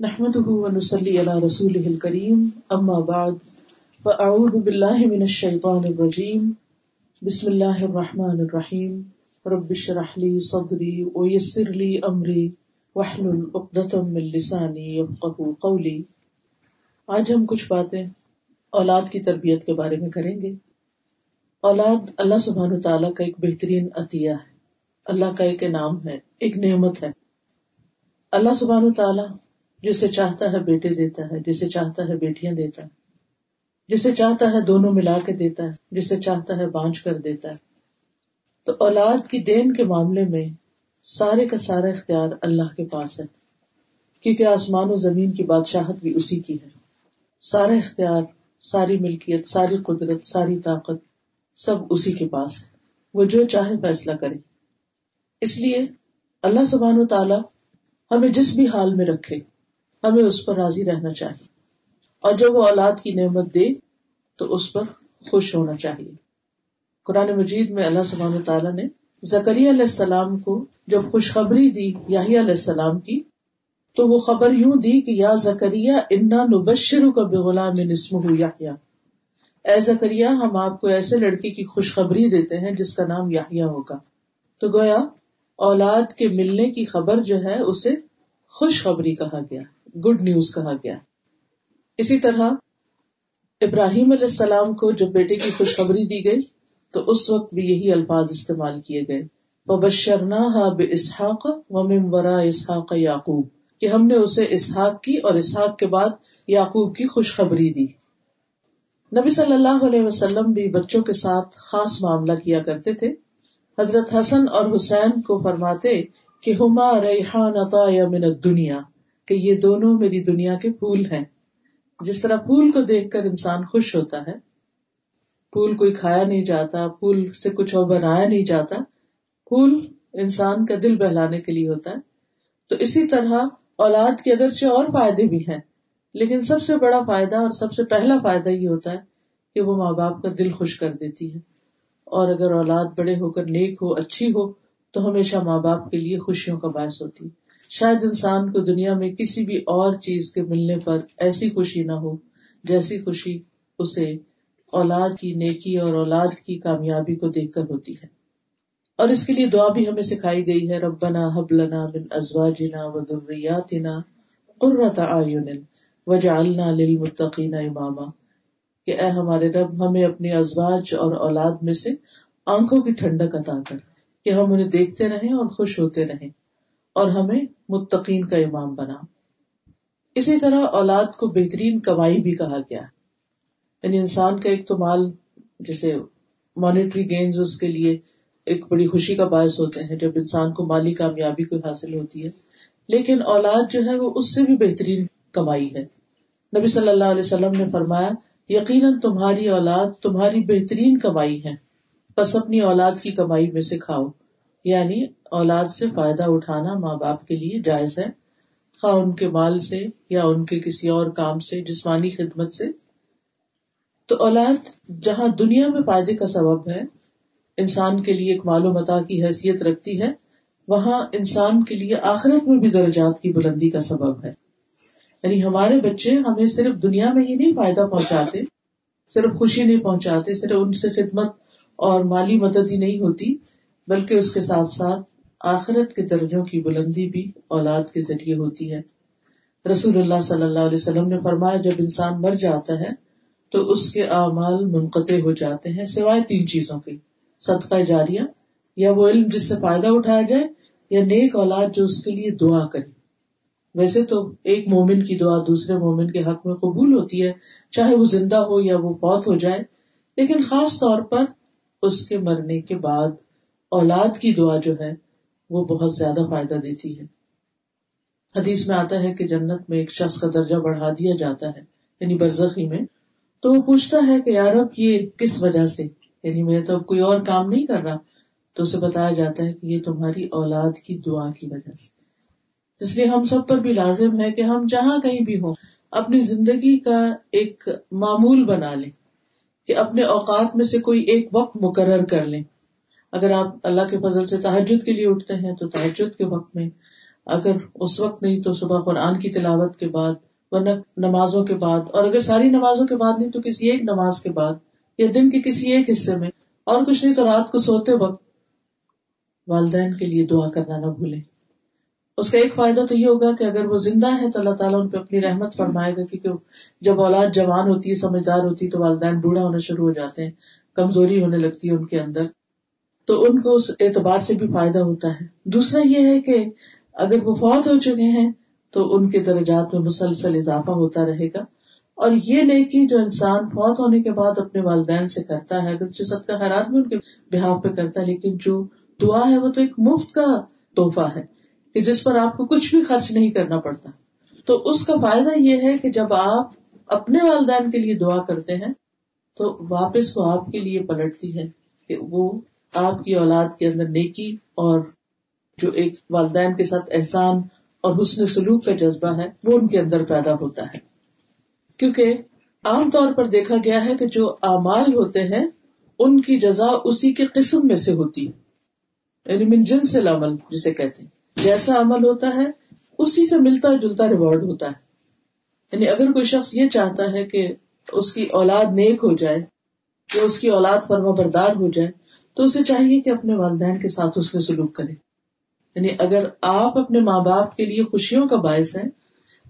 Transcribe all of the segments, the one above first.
نحمده ونصلي على رسوله الكريم، أما بعد، فأعوذ بالله من الشيطان الرجيم. بسم الله الرحمن الرحيم. رب اشرح لي صدري ويسر لي أمري، واحلل عقدة من لساني يفقهوا قولي. آج ہم کچھ باتیں اولاد کی تربیت کے بارے میں کریں گے. اولاد اللہ سبحانہ تعالیٰ کا ایک بہترین عطیہ ہے. اللہ کا ایک انعام ہے، ایک نعمت ہے. اللہ سبحانہ تعالیٰ جسے چاہتا ہے بیٹے دیتا ہے، جسے چاہتا ہے بیٹیاں دیتا ہے، جسے چاہتا ہے دونوں ملا کے دیتا ہے، جسے چاہتا ہے بانچ کر دیتا ہے۔ تو اولاد کی دین کے معاملے میں سارے کا سارا اختیار اللہ کے پاس ہے، کیونکہ آسمان و زمین کی بادشاہت بھی اسی کی ہے۔ سارا اختیار، ساری ملکیت، ساری قدرت، ساری طاقت سب اسی کے پاس ہے۔ وہ جو چاہے فیصلہ کرے۔ اس لیے اللہ سبحان و تعالی ہمیں جس بھی حال میں رکھے ہمیں اس پر راضی رہنا چاہیے۔ اور جب وہ اولاد کی نعمت دے، تو اس پر خوش ہونا چاہیے۔ قرآن مجید میں اللہ سبحانہ تعالیٰ نے زکری علیہ السلام کو جب خوشخبری دی یاہی علیہ السلام کی، تو وہ خبر یوں دی کہ یا زکریہ انا نبشر کا بے نسم ہو یا اے زکریہ ہم آپ کو ایسے لڑکی کی خوشخبری دیتے ہیں جس کا نام یاہیا ہوگا۔ تو گویا، اولاد کے ملنے کی خبر جو ہے، اسے خوشخبری کہا گیا۔ گڈ نیوز کہا گیا۔ اسی طرح ابراہیم علیہ السلام کو جب بیٹے کی خوشخبری دی گئی، تو اس وقت بھی یہی الفاظ استعمال کیے گئے۔ بشرنا بے اسحاق و اسحاق یعقوب، کہ ہم نے اسے اسحاق کی اور اسحاق کے بعد یعقوب کی خوشخبری دی۔ نبی صلی اللہ علیہ وسلم بھی بچوں کے ساتھ خاص معاملہ کیا کرتے تھے۔ حضرت حسن اور حسین کو فرماتے کہ ہما ریحان عطا من دنیا کہ یہ دونوں میری دنیا کے پھول ہیں۔ جس طرح پھول کو دیکھ کر انسان خوش ہوتا ہے، پھول کوئی کھایا نہیں جاتا، پھول سے کچھ اور بنایا نہیں جاتا، پھول انسان کا دل بہلانے کے لیے ہوتا ہے۔ تو اسی طرح اولاد کے اگرچہ اور فائدے بھی ہیں، لیکن سب سے بڑا فائدہ اور سب سے پہلا فائدہ یہ ہوتا ہے کہ وہ ماں باپ کا دل خوش کر دیتی ہے اور اگر اولاد بڑے ہو کر نیک ہو، اچھی ہو، تو ہمیشہ ماں باپ کے لیے خوشیوں کا باعث ہوتی ہے۔ شاید انسان کو دنیا میں کسی بھی اور چیز کے ملنے پر ایسی خوشی نہ ہو جیسی خوشی اسے اولاد کی نیکی اور اولاد کی کامیابی کو دیکھ کر ہوتی ہے۔ اور اس کے لیے دعا بھی ہمیں سکھائی گئی ہے، ربنا حب لنا بن ازواجنا و ذریاتنا قرۃ اعین وجعلنا للمتقین اماما۔ کہ اے ہمارے رب، ہمیں اپنی ازواج اور اولاد میں سے آنکھوں کی ٹھنڈک عطا کر کہ ہم انہیں دیکھتے رہیں اور خوش ہوتے رہیں اور ہمیں متقین کا امام بنا۔ اسی طرح اولاد کو بہترین کمائی بھی کہا گیا۔ یعنی انسان کا ایک تو مال، جیسے مانیٹری گینز اس کے لیے ایک بڑی خوشی کا باعث ہوتے ہیں جب انسان کو مالی کامیابی کو حاصل ہوتی ہے۔ لیکن اولاد جو ہے وہ اس سے بھی بہترین کمائی ہے۔ نبی صلی اللہ علیہ وسلم نے فرمایا، یقیناً تمہاری اولاد تمہاری بہترین کمائی ہے۔ بس اپنی اولاد کی کمائی میں سے کھاؤ۔ یعنی اولاد سے فائدہ اٹھانا ماں باپ کے لیے جائز ہے، خواہ ان کے مال سے یا ان کے کسی اور کام سے، جسمانی خدمت سے۔ تو اولاد جہاں دنیا میں فائدے کا سبب ہے، انسان کے لیے ایک مال و متا کی حیثیت رکھتی ہے، وہاں انسان کے لیے آخرت میں بھی درجات کی بلندی کا سبب ہے۔ یعنی ہمارے بچے ہمیں صرف دنیا میں ہی نہیں فائدہ پہنچاتے، صرف خوشی نہیں پہنچاتے، صرف ان سے خدمت اور مالی مدد ہی نہیں ہوتی۔ بلکہ اس کے ساتھ ساتھ آخرت کے درجوں کی بلندی بھی اولاد کے ذریعے ہوتی ہے۔ رسول اللہ صلی اللہ علیہ وسلم نے فرمایا، جب انسان مر جاتا ہے تو اس کے اعمال منقطع ہو جاتے ہیں، سوائے تین چیزوں کے۔ صدقہ جاریہ، یا وہ علم جس سے فائدہ اٹھایا جائے، یا نیک اولاد جو اس کے لیے دعا کرے۔ ویسے تو ایک مومن کی دعا دوسرے مومن کے حق میں قبول ہوتی ہے، چاہے وہ زندہ ہو یا وہ فوت ہو جائے، لیکن خاص طور پر اس کے مرنے کے بعد اولاد کی دعا جو ہے وہ بہت زیادہ فائدہ دیتی ہے۔ حدیث میں آتا ہے کہ جنت میں ایک شخص کا درجہ بڑھا دیا جاتا ہے یعنی برزخی میں۔ تو وہ پوچھتا ہے کہ یار اب یہ کس وجہ سے؟ یعنی میں تو اب کوئی اور کام نہیں کر رہا۔ تو اسے بتایا جاتا ہے کہ یہ تمہاری اولاد کی دعا کی وجہ سے۔ اس لیے ہم سب پر بھی لازم ہے کہ ہم جہاں کہیں بھی ہوں، اپنی زندگی کا ایک معمول بنا لیں، کہ اپنے اوقات میں سے کوئی ایک وقت مقرر کر لیں۔ اگر آپ اللہ کے فضل سے تحجد کے لیے اٹھتے ہیں تو تحجد کے وقت میں، اگر اس وقت نہیں تو صبح قرآن کی تلاوت کے بعد، ورنہ نمازوں کے بعد۔ اور اگر ساری نمازوں کے بعد نہیں تو کسی ایک نماز کے بعد یا دن کے کسی ایک حصے میں۔ اور کچھ نہیں تو رات کو سوتے وقت والدین کے لیے دعا کرنا نہ بھولیں۔ اس کا ایک فائدہ تو یہ ہوگا کہ اگر وہ زندہ ہے تو اللہ تعالیٰ ان پہ اپنی رحمت فرمائے گا، کیونکہ جب اولاد جوان ہوتی ہے، سمجھدار ہوتی ہے، تو والدین بوڑھا ہونا شروع ہو جاتے ہیں، کمزوری ہونے لگتی ہے ان کے اندر۔ تو ان کو اس اعتبار سے بھی فائدہ ہوتا ہے۔ دوسرا یہ ہے کہ اگر وہ فوت ہو چکے ہیں تو ان کے درجات میں مسلسل اضافہ ہوتا رہے گا۔ اور یہ نیکی جو انسان فوت ہونے کے بعد اپنے والدین سے کرتا ہے اگر سب کا خیرات بھی ان کے بہاؤ پہ کرتا ہے، لیکن جو دعا ہے وہ تو ایک مفت کا تحفہ ہے کہ جس پر آپ کو کچھ بھی خرچ نہیں کرنا پڑتا۔ تو اس کا فائدہ یہ ہے کہ جب آپ اپنے والدین کے لیے دعا کرتے ہیں تو واپس وہ آپ کے لیے پلٹتی ہے کہ وہ آپ کی اولاد کے اندر نیکی اور جو ایک والدین کے ساتھ احسان اور حسن سلوک کا جذبہ ہے، وہ ان کے اندر پیدا ہوتا ہے۔ کیونکہ عام طور پر دیکھا گیا ہے کہ جو اعمال ہوتے ہیں، ان کی جزا اسی کے قسم میں سے ہوتی ہے۔ یعنی من جن سے لامل جسے کہتے ہیں۔ جیسا عمل ہوتا ہے، اسی سے ملتا جلتا ریوارڈ ہوتا ہے۔ یعنی اگر کوئی شخص یہ چاہتا ہے کہ اس کی اولاد نیک ہو جائے یا اس کی اولاد فرما بردار ہو جائے تو اسے چاہیے کہ اپنے والدین کے ساتھ اس نے سلوک کرے۔ یعنی اگر آپ اپنے ماں باپ کے لیے خوشیوں کا باعث ہیں،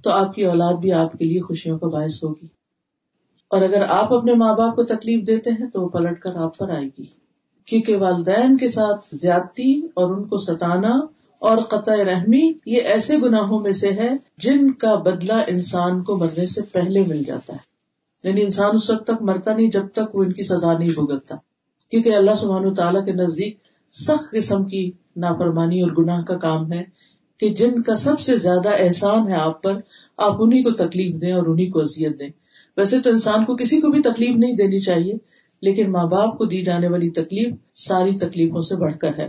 تو آپ کی اولاد بھی آپ کے لیے خوشیوں کا باعث ہوگی۔ اور اگر آپ اپنے ماں باپ کو تکلیف دیتے ہیں، تو وہ پلٹ کر آپ پر آئے گی۔ کیونکہ والدین کے ساتھ زیادتی اور ان کو ستانا اور قطع رحمی یہ ایسے گناہوں میں سے ہے جن کا بدلہ انسان کو مرنے سے پہلے مل جاتا ہے۔ یعنی انسان اس وقت تک مرتا نہیں جب تک وہ ان کی سزا نہیں بھگتتا۔ کیونکہ اللہ سبحانہ تعالیٰ کے نزدیک سخت قسم کی نافرمانی اور گناہ کا کام ہے کہ جن کا سب سے زیادہ احسان ہے آپ پر، آپ انہیں کو تکلیف دیں اور انہیں کو اذیت دیں۔ ویسے تو انسان کو کسی کو بھی تکلیف نہیں دینی چاہیے، لیکن ماں باپ کو دی جانے والی تکلیف ساری تکلیفوں سے بڑھ کر ہے۔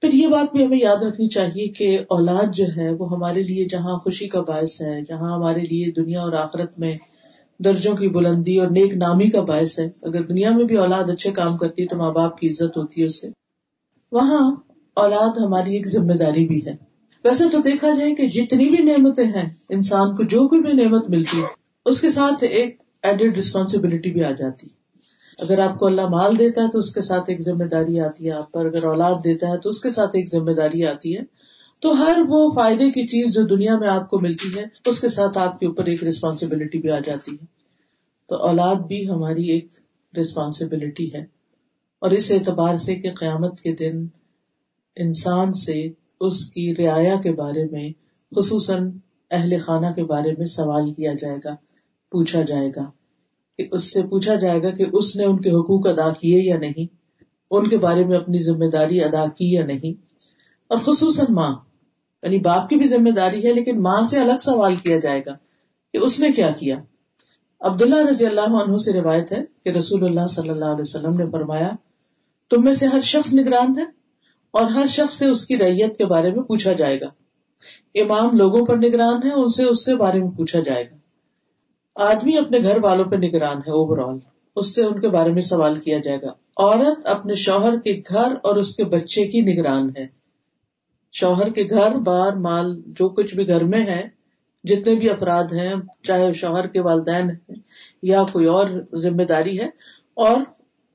پھر یہ بات بھی ہمیں یاد رکھنی چاہیے کہ اولاد جو ہے وہ ہمارے لیے جہاں خوشی کا باعث ہے، جہاں ہمارے لیے دنیا اور آخرت میں درجوں کی بلندی اور نیک نامی کا باعث ہے۔ اگر دنیا میں بھی اولاد اچھے کام کرتی ہے تو ماں باپ کی عزت ہوتی ہے اس سے۔ وہاں اولاد ہماری ایک ذمہ داری بھی ہے۔ ویسے تو دیکھا جائے کہ جتنی بھی نعمتیں ہیں، انسان کو جو کوئی بھی نعمت ملتی ہے اس کے ساتھ ایک ایڈیڈ ریسپانسبلٹی بھی آ جاتی۔ ہے اگر آپ کو اللہ مال دیتا ہے تو اس کے ساتھ ایک ذمہ داری آتی ہے۔ آپ پر اگر اولاد دیتا ہے تو اس کے ساتھ ایک ذمہ داری آتی ہے۔ تو ہر وہ فائدے کی چیز جو دنیا میں آپ کو ملتی ہے، اس کے ساتھ آپ کے اوپر ایک ریسپانسبلٹی بھی آ جاتی ہے۔ تو اولاد بھی ہماری ایک ریسپانسبلٹی ہے۔ اور اس اعتبار سے کہ قیامت کے دن انسان سے اس کی رعایا کے بارے میں، خصوصاً اہل خانہ کے بارے میں سوال کیا جائے گا، پوچھا جائے گا۔ کہ اس سے پوچھا جائے گا کہ اس نے ان کے حقوق ادا کیے یا نہیں، ان کے بارے میں اپنی ذمہ داری ادا کی یا نہیں۔ اور خصوصاً ماں۔ یعنی باپ کی بھی ذمہ داری ہے، لیکن ماں سے الگ سوال کیا جائے گا کہ اس نے کیا کیا۔ عبداللہ رضی اللہ عنہ سے روایت ہے کہ رسول اللہ صلی اللہ علیہ وسلم نے فرمایا، تم میں سے ہر شخص نگران ہے اور ہر شخص سے اس کی ریت کے بارے میں پوچھا جائے گا۔ امام لوگوں پر نگران ہے ان سے اس سے بارے میں پوچھا جائے گا۔ آدمی اپنے گھر والوں پہ نگران ہے اوور آل اس سے ان کے بارے میں سوال کیا جائے گا۔ عورت اپنے شوہر کے گھر اور اس کے بچے کی نگران ہے۔ شوہر کے گھر، بار، مال، جو کچھ بھی گھر میں ہے، جتنے بھی افراد ہیں، چاہے شوہر کے والدین ہیں یا کوئی اور ذمہ داری ہے، اور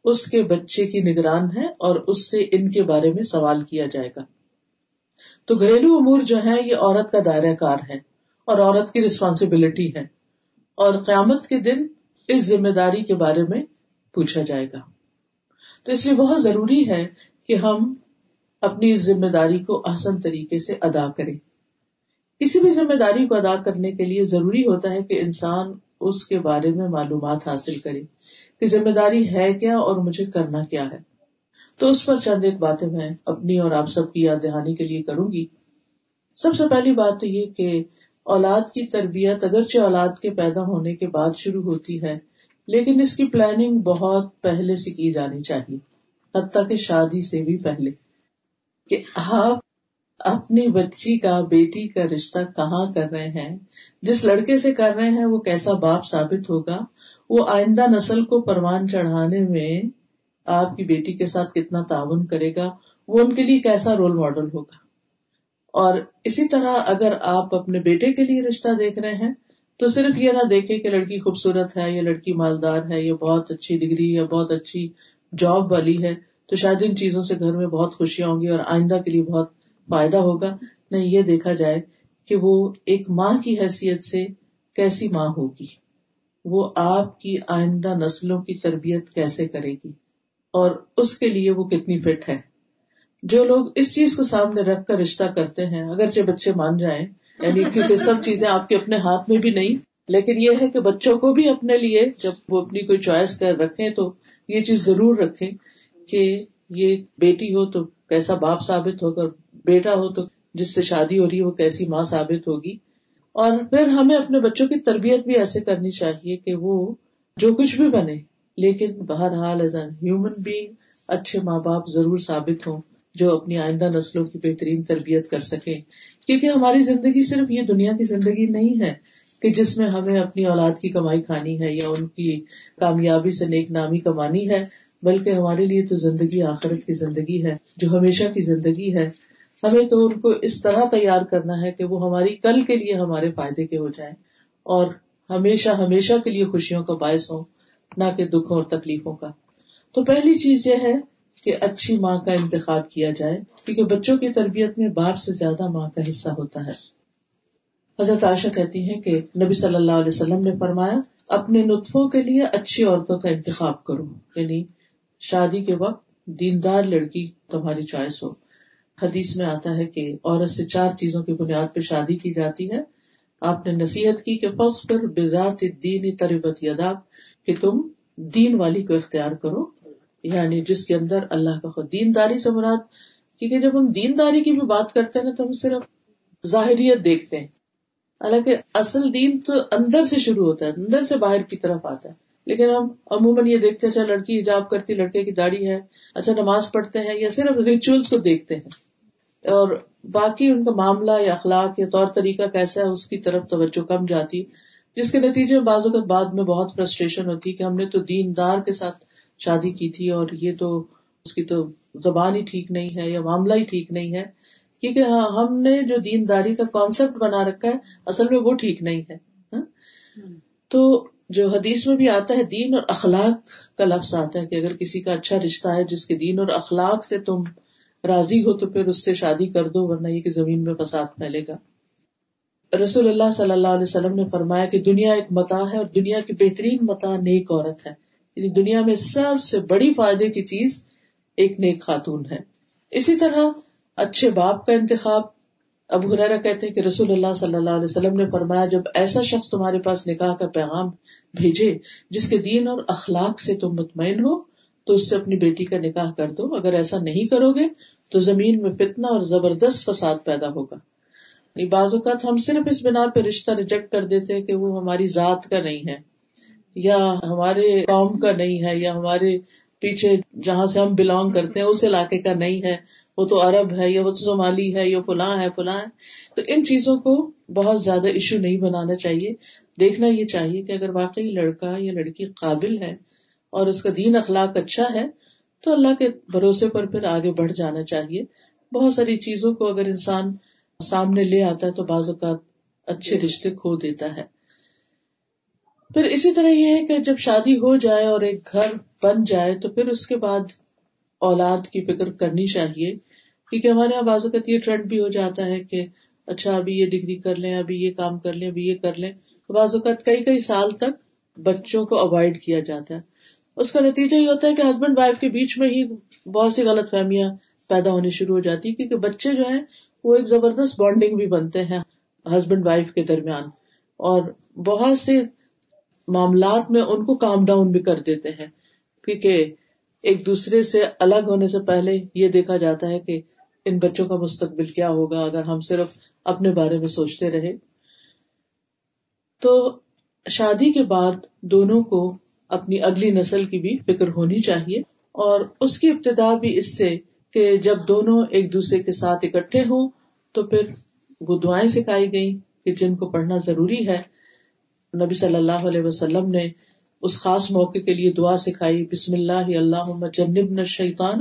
اس کے بچے کی نگران ہے، اور اس سے ان کے بارے میں سوال کیا جائے گا۔ تو گھریلو امور جو ہے یہ عورت کا دائرہ کار ہے، اور عورت کی ریسپانسبلٹی ہے، اور قیامت کے دن اس ذمہ داری کے بارے میں پوچھا جائے گا۔ تو اس لیے بہت ضروری ہے کہ ہم اپنی اس ذمہ داری کو آسن طریقے سے ادا کریں کسی بھی ذمہ داری کو ادا کرنے کے لیے ضروری ہوتا ہے کہ انسان اس کے بارے میں معلومات حاصل کرے کہ ذمہ داری ہے کیا اور مجھے کرنا کیا ہے۔ تو اس پر چند ایک باتیں میں اپنی اور آپ سب کی یاد دہانی کے لیے کروں گی۔ سب سے پہلی بات تو یہ کہ اولاد کی تربیت اگرچہ اولاد کے پیدا ہونے کے بعد شروع ہوتی ہے، لیکن اس کی پلاننگ بہت پہلے سے کی جانی چاہیے، حتیٰ کہ شادی سے بھی پہلے۔ کہ آپ اپنی بچی کا بیٹی کا رشتہ کہاں کر رہے ہیں؟ جس لڑکے سے کر رہے ہیں، وہ کیسا باپ ثابت ہوگا؟ وہ آئندہ نسل کو پروان چڑھانے میں آپ کی بیٹی کے ساتھ کتنا تعاون کرے گا؟ وہ ان کے لیے کیسا رول ماڈل ہوگا؟ اور اسی طرح اگر آپ اپنے بیٹے کے لیے رشتہ دیکھ رہے ہیں، تو صرف یہ نہ دیکھے کہ لڑکی خوبصورت ہے، یا لڑکی مالدار ہے، یا بہت اچھی ڈگری یا بہت اچھی جاب والی ہے تو شاید ان چیزوں سے گھر میں بہت خوشیاں ہوں گی اور آئندہ کے لیے بہت فائدہ ہوگا۔ نہیں، یہ دیکھا جائے کہ وہ ایک ماں کی حیثیت سے کیسی ماں ہوگی۔ وہ آپ کی آئندہ نسلوں کی تربیت کیسے کرے گی؟ اور اس کے لیے وہ کتنی فٹ ہے؟ جو لوگ اس چیز کو سامنے رکھ کر رشتہ کرتے ہیں، اگرچہ بچے مان جائیں یعنی کیونکہ سب چیزیں آپ کے اپنے ہاتھ میں بھی نہیں، لیکن یہ ہے کہ بچوں کو بھی اپنے لیے جب وہ اپنی کوئی چوائس کر رکھیں تو یہ چیز ضرور رکھیں۔ کہ یہ بیٹی ہو تو کیسا باپ ثابت ہوگا، بیٹا ہو تو جس سے شادی ہو رہی ہے وہ کیسی ماں ثابت ہوگی۔ اور پھر ہمیں اپنے بچوں کی تربیت بھی ایسے کرنی چاہیے کہ وہ جو کچھ بھی بنے، لیکن بہرحال ایز این ہیومن بینگ اچھے ماں باپ ضرور ثابت ہوں، جو اپنی آئندہ نسلوں کی بہترین تربیت کر سکے کیونکہ ہماری زندگی صرف یہ دنیا کی زندگی نہیں ہے کہ جس میں ہمیں اپنی اولاد کی کمائی کھانی ہے یا ان کی کامیابی سے نیک نامی کمانی ہے۔ بلکہ ہمارے لیے تو زندگی آخرت کی زندگی ہے، جو ہمیشہ کی زندگی ہے۔ ہمیں تو ان کو اس طرح تیار کرنا ہے کہ وہ ہماری کل کے لیے ہمارے فائدے کے ہو جائیں اور ہمیشہ ہمیشہ کے لیے خوشیوں کا باعث ہو نہ کہ دکھوں اور تکلیفوں کا۔ تو پہلی چیز یہ ہے کہ اچھی ماں کا انتخاب کیا جائے، کیونکہ بچوں کی تربیت میں باپ سے زیادہ ماں کا حصہ ہوتا ہے۔ حضرت عائشہ کہتی ہیں کہ نبی صلی اللہ علیہ وسلم نے فرمایا، اپنے نطفوں کے لیے اچھی عورتوں کا انتخاب کرو یعنی شادی کے وقت دیندار لڑکی تمہاری چوائس ہو۔ حدیث میں آتا ہے کہ عورت سے چار چیزوں کی بنیاد پہ شادی کی جاتی ہے۔ آپ نے نصیحت کی کہ فص پر بذات دین تربت ادا کہ تم دین والی کو اختیار کرو۔ یعنی جس کے اندر اللہ کا خود دین داری سے مراد، کیونکہ جب ہم دین داری کی بھی بات کرتے ہیں نا تو ہم صرف ظاہریت دیکھتے ہیں۔ حالانکہ اصل دین تو اندر سے شروع ہوتا ہے، اندر سے باہر کی طرف آتا ہے۔ لیکن ہم عموماً یہ دیکھتے ہیں اچھا لڑکی حجاب کرتی، لڑکے کی داڑھی ہے اچھا نماز پڑھتے ہیں، یا صرف ریچولس کو دیکھتے ہیں۔ اور باقی ان کا معاملہ یا اخلاق یا طور طریقہ کیسا ہے، اس کی طرف توجہ کم جاتی، جس کے نتیجے میں بعض اوقات بعد میں بہت فرسٹریشن ہوتی کہ ہم نے تو دین دار کے ساتھ شادی کی تھی اور یہ تو اس کی تو زبان ہی ٹھیک نہیں ہے یا معاملہ ہی ٹھیک نہیں ہے۔ کیونکہ ہاں، ہم نے جو دین داری کا کانسیپٹ بنا رکھا ہے، اصل میں وہ ٹھیک نہیں ہے۔ ہاں؟ تو جو حدیث میں بھی آتا ہے، دین اور اخلاق کا لفظ آتا ہے کہ اگر کسی کا اچھا رشتہ ہے جس کے دین اور اخلاق سے تم راضی ہو تو پھر اس سے شادی کر دو، ورنہ یہ کہ زمین میں فساد پھیلے گا۔ رسول اللہ صلی اللہ علیہ وسلم نے فرمایا کہ دنیا ایک متا ہے اور دنیا کی بہترین متا نیک عورت ہے۔ یعنی دنیا میں سب سے بڑی فائدے کی چیز ایک نیک خاتون ہے۔ اسی طرح اچھے باپ کا انتخاب اب ہریرا کہتے ہیں کہ رسول اللہ صلی اللہ علیہ وسلم نے فرمایا، جب ایسا شخص تمہارے پاس نکاح کا پیغام بھیجے جس کے دین اور اخلاق سے تم مطمئن ہو، تو اس سے اپنی بیٹی کا نکاح کر دو۔ اگر ایسا نہیں کرو گے، تو زمین میں فتنا اور زبردست فساد پیدا ہوگا۔ یعنی بعض اوقات ہم صرف اس بنا پہ رشتہ ریجیکٹ کر دیتے کہ وہ ہماری ذات کا نہیں ہے، یا ہمارے قوم کا نہیں ہے، یا ہمارے پیچھے جہاں سے ہم بلونگ کرتے ہیں، اس علاقے کا نہیں ہے۔ وہ تو عرب ہے، یا وہ تو سومالی ہے، یا فلاں ہے فلاں ہے۔ تو ان چیزوں کو بہت زیادہ ایشو نہیں بنانا چاہیے۔ دیکھنا یہ چاہیے کہ اگر واقعی لڑکا یا لڑکی قابل ہے اور اس کا دین اخلاق اچھا ہے، تو اللہ کے بھروسے پر پھر آگے بڑھ جانا چاہیے۔ بہت ساری چیزوں کو اگر انسان سامنے لے آتا ہے تو بعض اوقات اچھے رشتے کھو دیتا ہے۔ پھر اسی طرح یہ ہے کہ جب شادی ہو جائے اور ایک گھر بن جائے تو پھر اس کے بعد اولاد کی فکر کرنی چاہیے۔ کیونکہ ہمارے یہاں بعض اوقات یہ ٹرینڈ بھی ہو جاتا ہے کہ اچھا ابھی یہ ڈگری کر لیں، ابھی یہ کام کر لیں، ابھی یہ کر لیں۔ بعض اوقات کئی کئی سال تک بچوں کو اوائڈ کیا جاتا ہے۔ اس کا نتیجہ یہ ہوتا ہے کہ ہسبینڈ وائف کے بیچ میں ہی بہت سی غلط فہمیاں پیدا ہونی شروع ہو جاتی کیونکہ بچے جو ہیں، وہ ایک زبردست بانڈنگ بھی بنتے ہیں ہسبینڈ وائف کے درمیان۔ اور بہت سے معاملات میں ان کو کام ڈاؤن بھی کر دیتے ہیں۔ کیونکہ ایک دوسرے سے الگ ہونے سے پہلے یہ دیکھا جاتا ہے کہ ان بچوں کا مستقبل کیا ہوگا، اگر ہم صرف اپنے بارے میں سوچتے رہے۔ تو شادی کے بعد دونوں کو اپنی اگلی نسل کی بھی فکر ہونی چاہیے، اور اس کی ابتدا بھی اس سے کہ جب دونوں ایک دوسرے کے ساتھ اکٹھے ہوں، تو پھر وہ دعائیں سکھائی گئی کہ جن کو پڑھنا ضروری ہے۔ نبی صلی اللہ علیہ وسلم نے اس خاص موقع کے لیے دعا سکھائی، بسم اللہ اللہ جنب نہ شیطان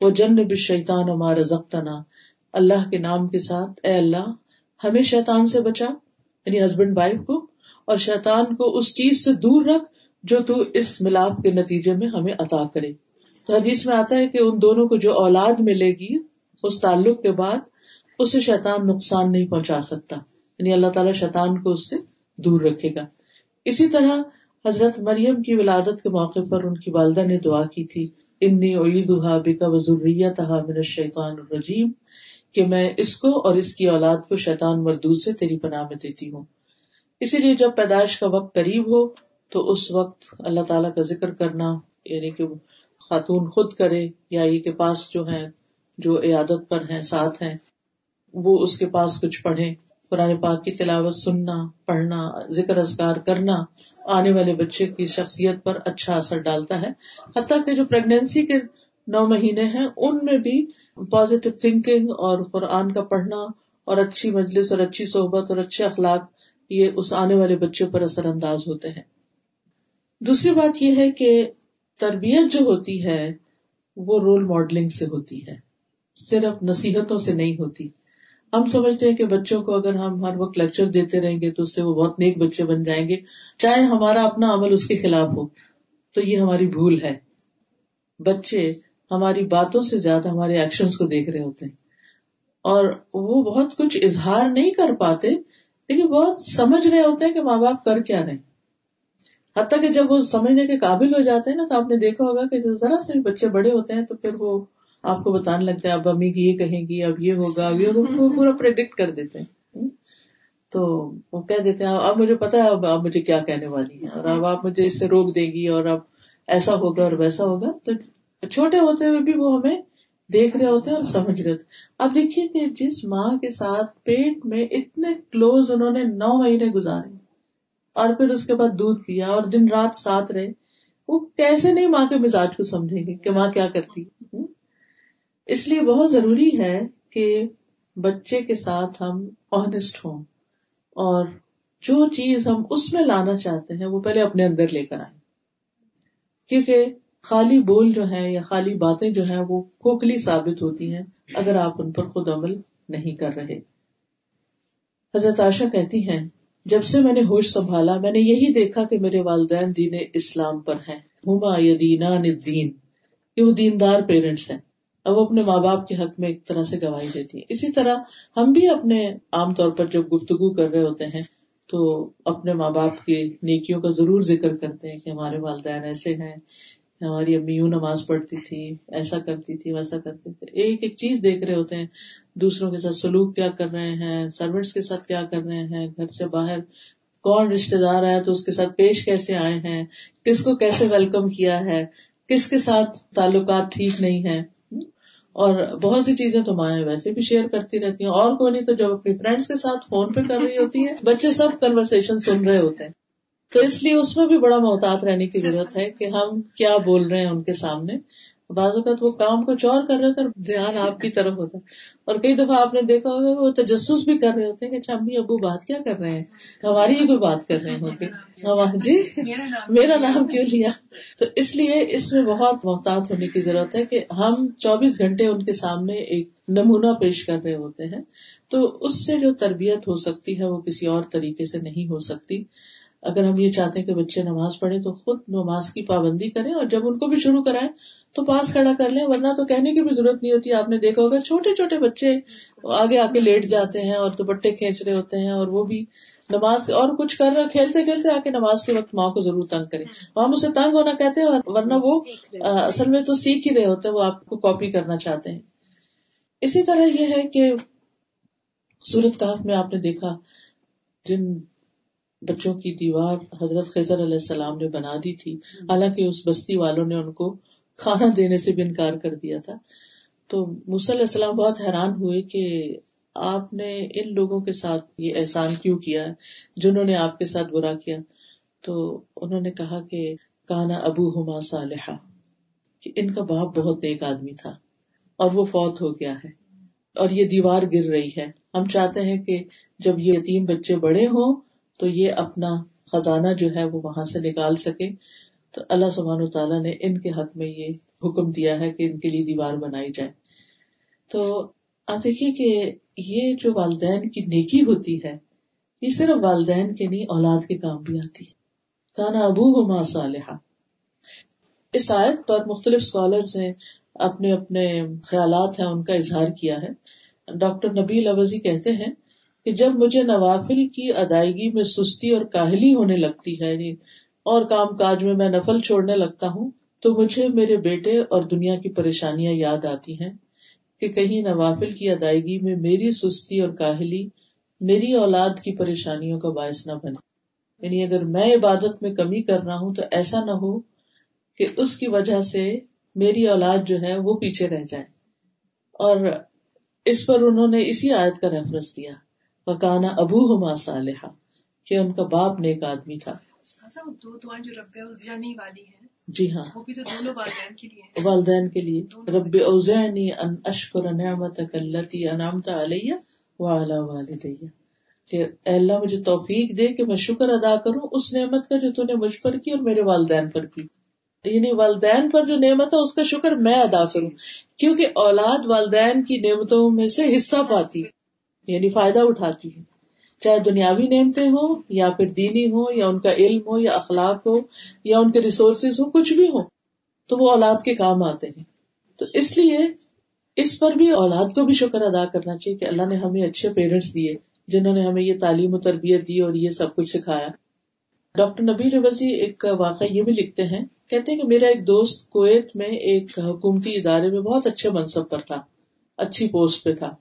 وہ جنب شیطان ہمارا زختنا اللہ کے نام کے ساتھ اے اللہ، ہمیں شیطان سے بچا یعنی ہسبینڈ وائف کو، اور شیطان کو اس چیز سے دور رکھ جو تو اس ملاپ کے نتیجے میں ہمیں عطا کرے۔ تو حدیث میں آتا ہے کہ ان دونوں کو جو اولاد ملے گی، اس تعلق کے بعد اسے شیطان نقصان نہیں پہنچا سکتا۔ یعنی اللہ تعالیٰ شیطان کو اس سے دور رکھے گا۔ اسی طرح حضرت مریم کی ولادت کے موقع پر ان کی والدہ نے دعا کی تھی۔ انی عیدہا بکا وزریتہا من الشیطان الرجیم، کہ میں اس کو اور اس کی اولاد کو شیطان مردود سے تیری پناہ میں دیتی ہوں۔ اسی لیے جب پیدائش کا وقت قریب ہو، تو اس وقت اللہ تعالیٰ کا ذکر کرنا یعنی کہ خاتون خود کرے، یا یہ کے پاس جو ہے جو عیادت پر ہیں، ساتھ ہیں، وہ اس کے پاس کچھ پڑھے قرآن پاک کی تلاوت سننا، پڑھنا، ذکر اذکار کرنا آنے والے بچے کی شخصیت پر اچھا اثر ڈالتا ہے۔ حتیٰ کہ جو پریگنینسی کے نو مہینے ہیں، ان میں بھی پازیٹو تھنکنگ اور قرآن کا پڑھنا اور اچھی مجلس اور اچھی صحبت اور اچھے اخلاق، یہ اس آنے والے بچوں پر اثر انداز ہوتے ہیں۔ دوسری بات یہ ہے کہ تربیت جو ہوتی ہے، وہ رول ماڈلنگ سے ہوتی ہے۔ صرف نصیحتوں سے نہیں ہوتی۔ ہم سمجھتے ہیں کہ بچوں کو اگر ہم ہر وقت لیکچر دیتے رہیں گے تو اس سے وہ بہت نیک بچے بن جائیں گے۔ چاہے ہمارا اپنا عمل اس کے خلاف ہو، تو یہ ہماری بھول ہے۔ بچے ہماری باتوں سے زیادہ ہمارے ایکشن کو دیکھ رہے ہوتے ہیں۔ اور وہ بہت کچھ اظہار نہیں کر پاتے، لیکن بہت سمجھ رہے ہوتے ہیں کہ ماں باپ کر کیا رہے حتیٰ کہ جب وہ سمجھنے کے قابل ہو جاتے ہیں نا، تو آپ نے دیکھا ہوگا کہ ذرا سے بچے بڑے ہوتے ہیں تو پھر وہ آپ کو بتانے لگتا ہے، اب امی کی یہ کہیں گی، اب یہ ہوگا، اب یہ ہوگا پورا پرڈکٹ کر دیتے ہیں۔ تو وہ کہہ دیتے ہیں، اب مجھے پتا ہے، اب آپ مجھے کیا کہنے والی ہے اور اب آپ مجھے اس سے روک دے گی، اور اب ایسا ہوگا اور ویسا ہوگا۔ تو چھوٹے ہوتے ہوئے بھی وہ ہمیں دیکھ رہے ہوتے ہیں اور سمجھ رہے ہوتے اب دیکھیے کہ جس ماں کے ساتھ پیٹ میں اتنے کلوز انہوں نے نو مہینے گزارے، اور پھر اس کے بعد دودھ پیا، اور دن رات ساتھ رہے، وہ کیسے نہیں ماں کے مزاج کو سمجھیں گے کہ ماں کیا کرتی؟ اس لیے بہت ضروری ہے کہ بچے کے ساتھ ہم آنےسٹ ہوں اور جو چیز ہم اس میں لانا چاہتے ہیں وہ پہلے اپنے اندر لے کر آئیں۔ کیونکہ خالی بول جو ہے یا خالی باتیں جو ہیں وہ کھوکھلی ثابت ہوتی ہیں اگر آپ ان پر خود عمل نہیں کر رہے۔ حضرت عائشہ کہتی ہیں، جب سے میں نے ہوش سنبھالا، میں نے یہی دیکھا کہ میرے والدین دین اسلام پر ہیں۔ ہما الدین یہ وہ دیندار پیرنٹس ہیں۔ اب وہ اپنے ماں باپ کے حق میں ایک طرح سے گواہی دیتی ہیں۔ اسی طرح ہم بھی اپنے عام طور پر جب گفتگو کر رہے ہوتے ہیں تو اپنے ماں باپ کی نیکیوں کا ضرور ذکر کرتے ہیں کہ ہمارے والدین ایسے ہیں، ہماری امی یوں نماز پڑھتی تھی ایسا کرتی تھی ویسا کرتی تھی ایک ایک چیز دیکھ رہے ہوتے ہیں، دوسروں کے ساتھ سلوک کیا کر رہے ہیں سروینٹس کے ساتھ کیا کر رہے ہیں، گھر سے باہر کون رشتے دار آیا تو اس کے ساتھ پیش کیسے آئے ہیں، کس کو کیسے ویلکم کیا ہے، کس کے ساتھ تعلقات ٹھیک نہیں ہے اور بہت سی چیزیں تو مائیں ویسے بھی شیئر کرتی رہتی ہیں۔ اور کوئی نہیں تو جب اپنی فرینڈس کے ساتھ فون پہ کر رہی ہوتی ہے بچے سب کنورسن سن رہے ہوتے ہیں۔ تو اس لیے اس میں بھی بڑا محتاط رہنے کی ضرورت ہے کہ ہم کیا بول رہے ہیں ان کے سامنے۔ بعض اوقات وہ کام کچھ اور کر رہے تھے دھیان آپ کی طرف ہوتا ہے۔ اور کئی دفعہ آپ نے دیکھا ہوگا وہ تجسس بھی کر رہے ہوتے ہیں کہ اچھا امی ابو بات کیا کر رہے ہیں؟ ہماری ہی کوئی بات کر رہے ہوتے ہاں، جی۔ میرا نام کیوں لیا؟ تو اس لیے اس میں بہت محتاط ہونے کی ضرورت ہے کہ ہم چوبیس گھنٹے ان کے سامنے ایک نمونہ پیش کر رہے ہوتے ہیں۔ تو اس سے جو تربیت ہو سکتی ہے وہ کسی اور طریقے سے نہیں ہو سکتی۔ اگر ہم یہ چاہتے ہیں کہ بچے نماز پڑھیں تو خود نماز کی پابندی کریں اور جب ان کو بھی شروع کرائیں تو پاس کھڑا کر لیں، ورنہ تو کہنے کی بھی ضرورت نہیں ہوتی۔ آپ نے دیکھا ہوگا چھوٹے چھوٹے بچے آگے آ کے لیٹ جاتے ہیں اور دوپٹے کھینچ رہے ہوتے ہیں اور وہ بھی نماز اور کچھ کر رہے کھیلتے کھیلتے آ کے نماز کے وقت ماں کو ضرور تنگ کرے وہاں اسے تنگ ہونا کہتے ہیں، ورنہ وہ اصل میں تو سیکھ ہی رہے ہوتے ہیں، وہ آپ کو کاپی کرنا چاہتے ہیں۔ اسی طرح یہ ہے کہ سورت کاف میں آپ نے دیکھا جن بچوں کی دیوار حضرت خضر علیہ السلام نے بنا دی تھی۔ حالانکہ اس بستی والوں نے ان کو کھانا دینے سے بھی انکار کر دیا تھا۔ تو علیہ السلام بہت حیران ہوئے کہ آپ نے ان لوگوں کے ساتھ یہ احسان کیوں کیا ہے جنہوں نے آپ کے ساتھ برا کیا؟ تو انہوں نے کہا کہ کانا ابو ہما صالحہ کہ ان کا باپ بہت نیک آدمی تھا اور وہ فوت ہو گیا ہے اور یہ دیوار گر رہی ہے۔ ہم چاہتے ہیں کہ جب یہ یتیم بچے بڑے ہوں تو یہ اپنا خزانہ جو ہے وہ وہاں سے نکال سکے۔ تو اللہ سبحان تعالیٰ نے ان کے حق میں یہ حکم دیا ہے کہ ان کے لیے دیوار بنائی جائے۔ تو آپ دیکھیے کہ یہ جو والدین کی نیکی ہوتی ہے، یہ صرف والدین کے نہیں، اولاد کے کام بھی آتی ہے۔ کانا ابو ہو صالحہ اس آیت پر مختلف اسکالرس نے اپنے اپنے خیالات ہیں، ان کا اظہار کیا ہے۔ ڈاکٹر نبی اوزی کہتے ہیں کہ جب مجھے نوافل کی ادائیگی میں سستی اور کاہلی ہونے لگتی ہے یعنی اور کام کاج میں میں نفل چھوڑنے لگتا ہوں، تو مجھے میرے بیٹے اور دنیا کی پریشانیاں یاد آتی ہیں کہ کہیں نوافل کی ادائیگی میں میری سستی اور کاہلی میری اولاد کی پریشانیوں کا باعث نہ بنے۔ یعنی اگر میں عبادت میں کمی کر رہا ہوں تو ایسا نہ ہو کہ اس کی وجہ سے میری اولاد جو ہے وہ پیچھے رہ جائے۔ اور اس پر انہوں نے اسی آیت کا ریفرنس دیا وکانا ابو ہما صالحہ کہ ان کا باپ نیک آدمی تھا۔ جی ہاں۔ والدین کے لیے رب اوزعنی ان اشکر نعمتک اللتی انعمت علیہ کہ اے اللہ مجھے توفیق دے کہ میں شکر ادا کروں اس نعمت کا جو تو نے مجھ پر کی اور میرے والدین پر کی۔ یعنی والدین پر جو نعمت ہے اس کا شکر میں ادا کروں۔ کیونکہ اولاد والدین کی نعمتوں میں سے حصہ پاتی۔ یعنی فائدہ اٹھاتی ہے۔ چاہے دنیاوی نعمتیں ہوں یا پھر دینی ہو یا ان کا علم ہو یا اخلاق ہو یا ان کے ریسورسز ہو کچھ بھی ہو تو وہ اولاد کے کام آتے ہیں۔ تو اس لیے اس پر بھی اولاد کو بھی شکر ادا کرنا چاہیے کہ اللہ نے ہمیں اچھے پیرنٹس دیے، جنہوں نے ہمیں یہ تعلیم و تربیت دی اور یہ سب کچھ سکھایا۔ ڈاکٹر نبی وزی ایک واقعہ یہ بھی لکھتے ہیں، کہتے ہیں کہ میرا ایک دوست کویت میں ایک حکومتی ادارے میں بہت اچھے منصب پر تھا، اچھی پوسٹ پہ تھا۔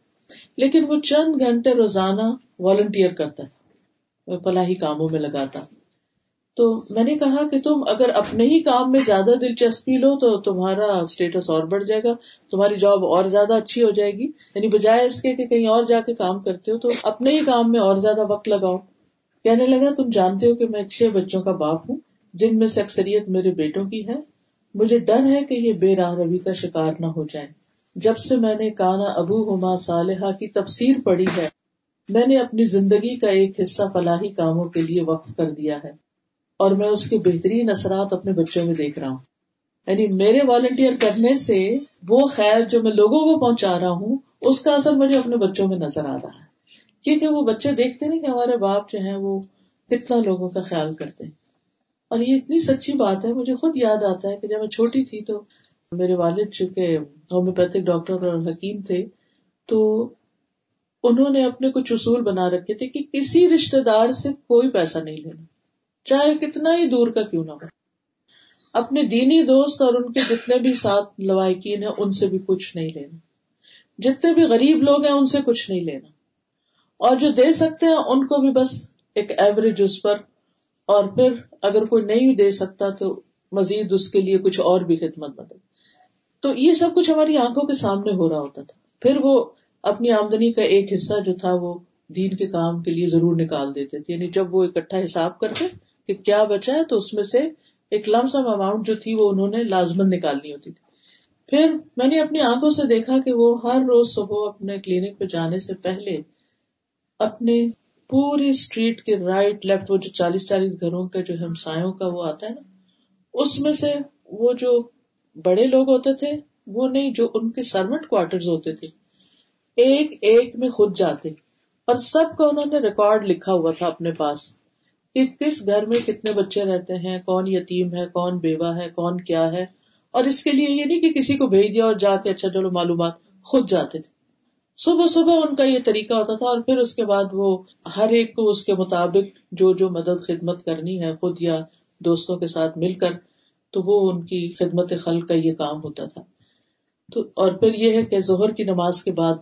لیکن وہ چند گھنٹے روزانہ والنٹیئر کرتا تھا فلاحی کاموں میں لگاتا۔ تو میں نے کہا کہ تم اگر اپنے ہی کام میں زیادہ دلچسپی لو تو تمہارا اسٹیٹس اور بڑھ جائے گا، تمہاری جاب اور زیادہ اچھی ہو جائے گی۔ یعنی بجائے اس کے کہ کہیں اور جا کے کام کرتے ہو تو اپنے ہی کام میں اور زیادہ وقت لگاؤ۔ کہنے لگا، تم جانتے ہو کہ میں چھ بچوں کا باپ ہوں، جن میں سے اکثریت میرے بیٹوں کی ہے۔ مجھے ڈر ہے کہ یہ بے راہ روی کا شکار نہ ہو جائے جب سے میں نے کانا ابو ہما صالحہ کی تفسیر پڑھی ہے، میں نے اپنی زندگی کا ایک حصہ فلاحی کاموں کے لیے وقف کر دیا ہے اور میں اس کے بہترین اثرات اپنے بچوں میں دیکھ رہا ہوں۔ یعنی میرے والنٹیئر کرنے سے وہ خیر جو میں لوگوں کو پہنچا رہا ہوں، اس کا اثر مجھے اپنے بچوں میں نظر آ رہا ہے۔ کیونکہ وہ بچے دیکھتے نہیں کہ ہمارے باپ جو ہیں وہ کتنا لوگوں کا خیال کرتے ہیں۔ اور یہ اتنی سچی بات ہے، مجھے خود یاد آتا ہے کہ جب میں چھوٹی تھی تو میرے والد چونکہ ہومیوپیتھک ڈاکٹر اور حکیم تھے، تو انہوں نے اپنے کچھ اصول بنا رکھے تھے کہ کسی رشتے دار سے کوئی پیسہ نہیں لینا۔ چاہے کتنا ہی دور کا کیوں نہ ہو۔ اپنے دینی دوست اور ان کے جتنے بھی ساتھ لوائقین ہیں، ان سے بھی کچھ نہیں لینا۔ جتنے بھی غریب لوگ ہیں، ان سے کچھ نہیں لینا۔ اور جو دے سکتے ہیں، ان کو بھی بس ایک ایوریج اس پر۔ اور پھر اگر کوئی نہیں دے سکتا، تو مزید اس کے لیے کچھ اور بھی خدمت نہ دے تو یہ سب کچھ ہماری آنکھوں کے سامنے ہو رہا ہوتا تھا۔ پھر وہ اپنی آمدنی کا ایک حصہ جو تھا وہ دین کے کام کے لیے ضرور نکال دیتے تھے۔ یعنی جب وہ اکٹھا حساب کرتے کہ کیا بچا ہے تو اس میں سے ایک لم سم اماؤنٹ جو تھی وہ انہوں نے لازمن نکالنی ہوتی تھی۔ پھر میں نے اپنی آنکھوں سے دیکھا کہ وہ ہر روز صبح اپنے کلینک پہ جانے سے پہلے اپنے پوری اسٹریٹ کے رائٹ لیفٹ وہ جو چالیس چالیس گھروں کا جو ہمسایوں کا وہ آتا ہے نا، اس میں سے وہ جو بڑے لوگ ہوتے تھے، وہ نہیں، جو ان کے سروٹ کوارٹر ہوتے تھے۔ ایک ایک میں خود جاتے۔ اور سب کا انہوں نے ریکارڈ لکھا ہوا تھا اپنے پاس کہ کس گھر میں کتنے بچے رہتے ہیں، کون یتیم ہے، کون بیوہ ہے، کون کیا ہے۔ اور اس کے لیے یہ نہیں کہ کسی کو بھیج دیا اور جا کے اچھا چلو معلومات خود جاتے تھے۔ صبح صبح ان کا یہ طریقہ ہوتا تھا اور پھر اس کے بعد وہ ہر ایک کو اس کے مطابق جو جو مدد خدمت کرنی ہے، خود یا دوستوں کے ساتھ مل کر تو وہ ان کی خدمت خل کا یہ کام ہوتا تھا۔ تو اور پھر یہ ہے کہ ظہر کی نماز کے بعد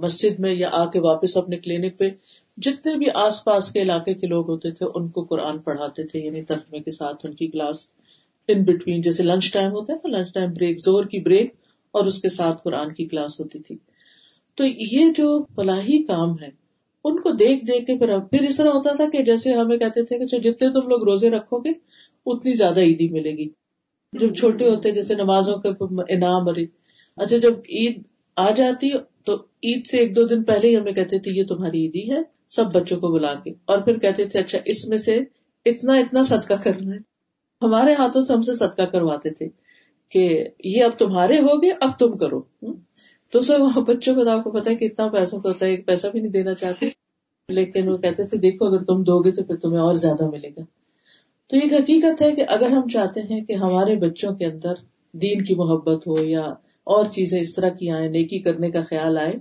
مسجد میں یا آ کے واپس اپنے کلینک پہ جتنے بھی آس پاس کے علاقے کے لوگ ہوتے تھے، ان کو قرآن پڑھاتے تھے یعنی ترجمے کے ساتھ ان کی کلاس ان بٹوین جیسے لنچ ٹائم ہوتا ہے نا لنچ ٹائم بریک زور کی بریک اور اس کے ساتھ قرآن کی کلاس ہوتی تھی۔ تو یہ جو فلاحی کام ہے، ان کو دیکھ دیکھ کے پھر پھر اس طرح ہوتا تھا کہ جیسے ہمیں کہتے تھے کہ جتنے تم لوگ روزے رکھو گے اتنی زیادہ عیدی ملے گی۔ جب چھوٹے ہوتے جیسے نمازوں کا انعام اور اچھا جب عید آ جاتی، تو عید سے ایک دو دن پہلے ہی ہمیں کہتے تھے، یہ تمہاری عیدی ہے، سب بچوں کو بلا کے۔ اور پھر کہتے تھے اچھا اس میں سے اتنا اتنا صدقہ کرنا ہے۔ ہمارے ہاتھوں سے ہم سے صدقہ کرواتے تھے کہ یہ اب تمہارے ہو گئے، اب تم کرو۔ تو اسے وہاں بچوں کو تو آپ کو پتا ہے کہ اتنا پیسوں کا ہوتا ہے، ایک پیسہ بھی نہیں دینا چاہتے۔ لیکن وہ کہتے تھے، دیکھو، اگر تم دو گے تو پھر تمہیں اور زیادہ ملے گا۔ تو ایک حقیقت ہے کہ اگر ہم چاہتے ہیں کہ ہمارے بچوں کے اندر دین کی محبت ہو یا اور چیزیں اس طرح کی آئے نیکی کرنے کا خیال آئے،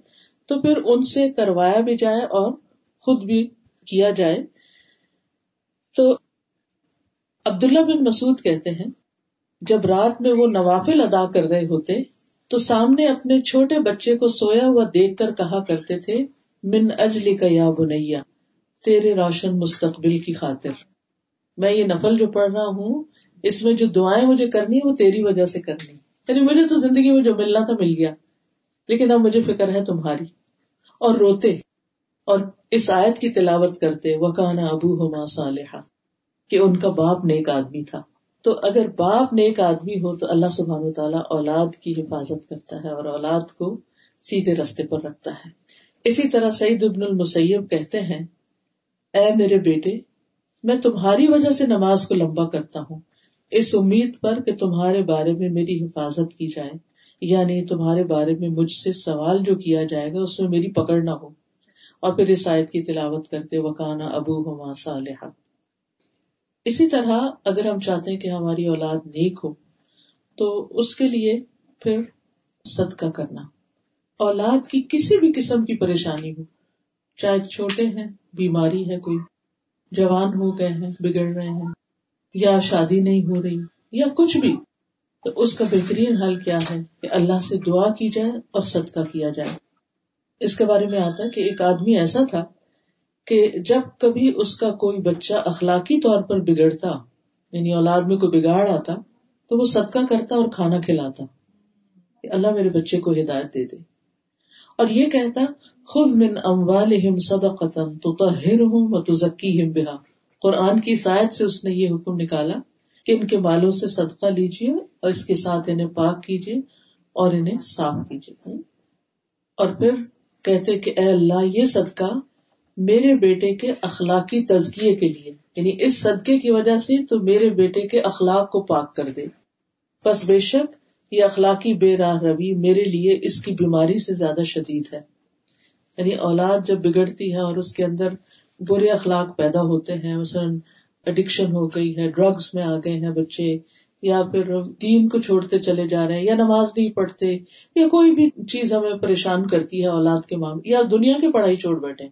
تو پھر ان سے کروایا بھی جائے اور خود بھی کیا جائے۔ تو عبداللہ بن مسعود کہتے ہیں، جب رات میں وہ نوافل ادا کر رہے ہوتے، تو سامنے اپنے چھوٹے بچے کو سویا ہوا دیکھ کر کہا کرتے تھے، من اجلی کا یا بنیا تیرے روشن مستقبل کی خاطر۔ میں یہ نفل جو پڑھ رہا ہوں، اس میں جو دعائیں مجھے کرنی وہ تیری وجہ سے کرنی یعنی مجھے تو زندگی میں جو ملنا تھا، مل گیا۔ لیکن اب مجھے فکر ہے تمہاری۔ اور روتے، اور اس آیت کی تلاوت کرتے وکانا ابو ہما صالحہ کہ ان کا باپ نیک آدمی تھا۔ تو اگر باپ نیک آدمی ہو، تو اللہ سبحان و تعالیٰ اولاد کی حفاظت کرتا ہے اور اولاد کو سیدھے رستے پر رکھتا ہے۔ اسی طرح سعید ابن المسیب کہتے ہیں، اے میرے بیٹے میں تمہاری وجہ سے نماز کو لمبا کرتا ہوں۔ اس امید پر کہ تمہارے بارے میں میری حفاظت کی جائے۔ یعنی تمہارے بارے میں مجھ سے سوال جو کیا جائے گا، اس میں میری پکڑ نہ ہو۔ اور پھر اس آیت کی تلاوت کرتے وکانا ابو ہما صالحہ اسی طرح اگر ہم چاہتے ہیں کہ ہماری اولاد نیک ہو، تو اس کے لیے پھر صدقہ کرنا۔ اولاد کی کسی بھی قسم کی پریشانی ہو، چاہے چھوٹے ہیں، بیماری ہے کوئی جوان ہو گئے ہیں، بگڑ رہے ہیں، یا شادی نہیں ہو رہی، یا کچھ بھی۔ تو اس کا بہترین حل کیا ہے کہ اللہ سے دعا کی جائے اور صدقہ کیا جائے۔ اس کے بارے میں آتا ہے کہ ایک آدمی ایسا تھا کہ جب کبھی اس کا کوئی بچہ اخلاقی طور پر بگڑتا یعنی اولاد میں کوئی بگاڑ آتا، تو وہ صدقہ کرتا اور کھانا کھلاتا کہ اللہ میرے بچے کو ہدایت دے دے۔ اور یہ کہتا خود من اموالہم صدقتن تطہرہم و تزکیہم بہا۔ قرآن کی سائد سے اس نے یہ حکم نکالا کہ ان کے بالوں سے صدقہ لیجیے اور اس کے ساتھ انہیں پاک کیجیے اور انہیں صاف کیجیے اور پھر کہتے کہ اے اللہ، یہ صدقہ میرے بیٹے کے اخلاقی تزکیے کے لیے یعنی اس صدقے کی وجہ سے تو میرے بیٹے کے اخلاق کو پاک کر دے۔ بس بے شک یہ اخلاقی بے راہ روی میرے لیے اس کی بیماری سے زیادہ شدید ہے۔ یعنی اولاد جب بگڑتی ہے اور اس کے اندر برے اخلاق پیدا ہوتے ہیں، مثلاً اڈکشن ہو گئی ہے ڈرگس میں آ گئے ہیں بچے، یا پھر دین کو چھوڑتے چلے جا رہے ہیں، یا نماز نہیں پڑھتے، یا کوئی بھی چیز ہمیں پریشان کرتی ہے اولاد کے معاملے یا دنیا کی پڑھائی چھوڑ بیٹھے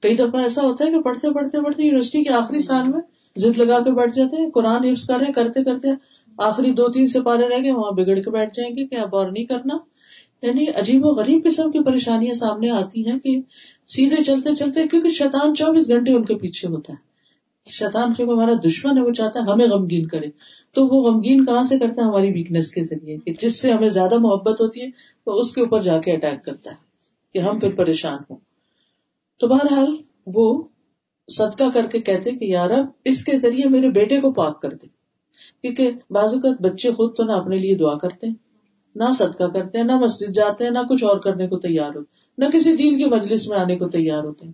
کئی دفعہ ایسا ہوتا ہے کہ پڑھتے پڑھتے پڑھتے یونیورسٹی کے آخری سال میں ضد لگا کے بیٹھ جاتے ہیں، قرآن حفظ کر رہے کرتے کرتے آخری دو تین سے پارے رہ گئے، وہاں بگڑ کے بیٹھ جائیں گے کہ اب اور نہیں کرنا۔ یعنی عجیب و غریب قسم کی پریشانیاں سامنے آتی ہیں کہ سیدھے چلتے چلتے، کیونکہ شیطان چوبیس گھنٹے ان کے پیچھے ہوتا ہے۔ شیطان کیونکہ ہمارا دشمن ہے، وہ چاہتا ہے ہمیں غمگین کرے۔ تو وہ غمگین کہاں سے کرتا ہے؟ ہماری ویکنیس کے ذریعے، کہ جس سے ہمیں زیادہ محبت ہوتی ہے، وہ اس کے اوپر جا کے اٹیک کرتا ہے کہ ہم پھر پریشان ہوں۔ تو بہرحال وہ صدقہ کر کے کہتے کہ یار اس کے ذریعے میرے بیٹے کو پاک کر دے۔ کیونکہ بعض اوقات بچے خود تو نہ اپنے لیے دعا کرتے ہیں نہ صدقہ کرتے ہیں نہ مسجد جاتے ہیں نہ کچھ اور کرنے کو تیار ہوتے، نہ کسی دین کی مجلس میں آنے کو تیار ہوتے۔ ہیں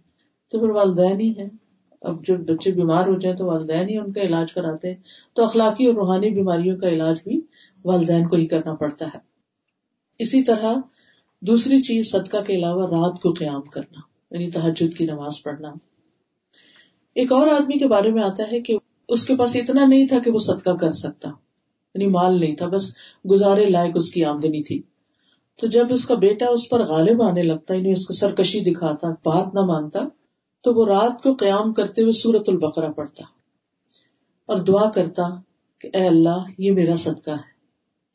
تو پھر والدین ہی ہیں۔ اب جب بچے بیمار ہو جائیں تو والدین ہی ان کا علاج کراتے ہیں۔ تو اخلاقی اور روحانی بیماریوں کا علاج بھی والدین کو ہی کرنا پڑتا ہے۔ اسی طرح دوسری چیز صدقہ کے علاوہ رات کو قیام کرنا یعنی تحجد کی نماز پڑھنا۔ ایک اور آدمی کے بارے میں آتا ہے کہ اس کے پاس اتنا نہیں تھا کہ وہ صدقہ کر سکتا۔ یعنی مال نہیں تھا، بس گزارے لائق اس کی آمدنی تھی۔ تو جب اس کا بیٹا اس پر غالب آنے لگتا یعنی اس کو سرکشی دکھاتا، بات نہ مانتا، تو وہ رات کو قیام کرتے ہوئے سورت البقرہ پڑتا اور دعا کرتا کہ اے اللہ، یہ میرا صدقہ ہے،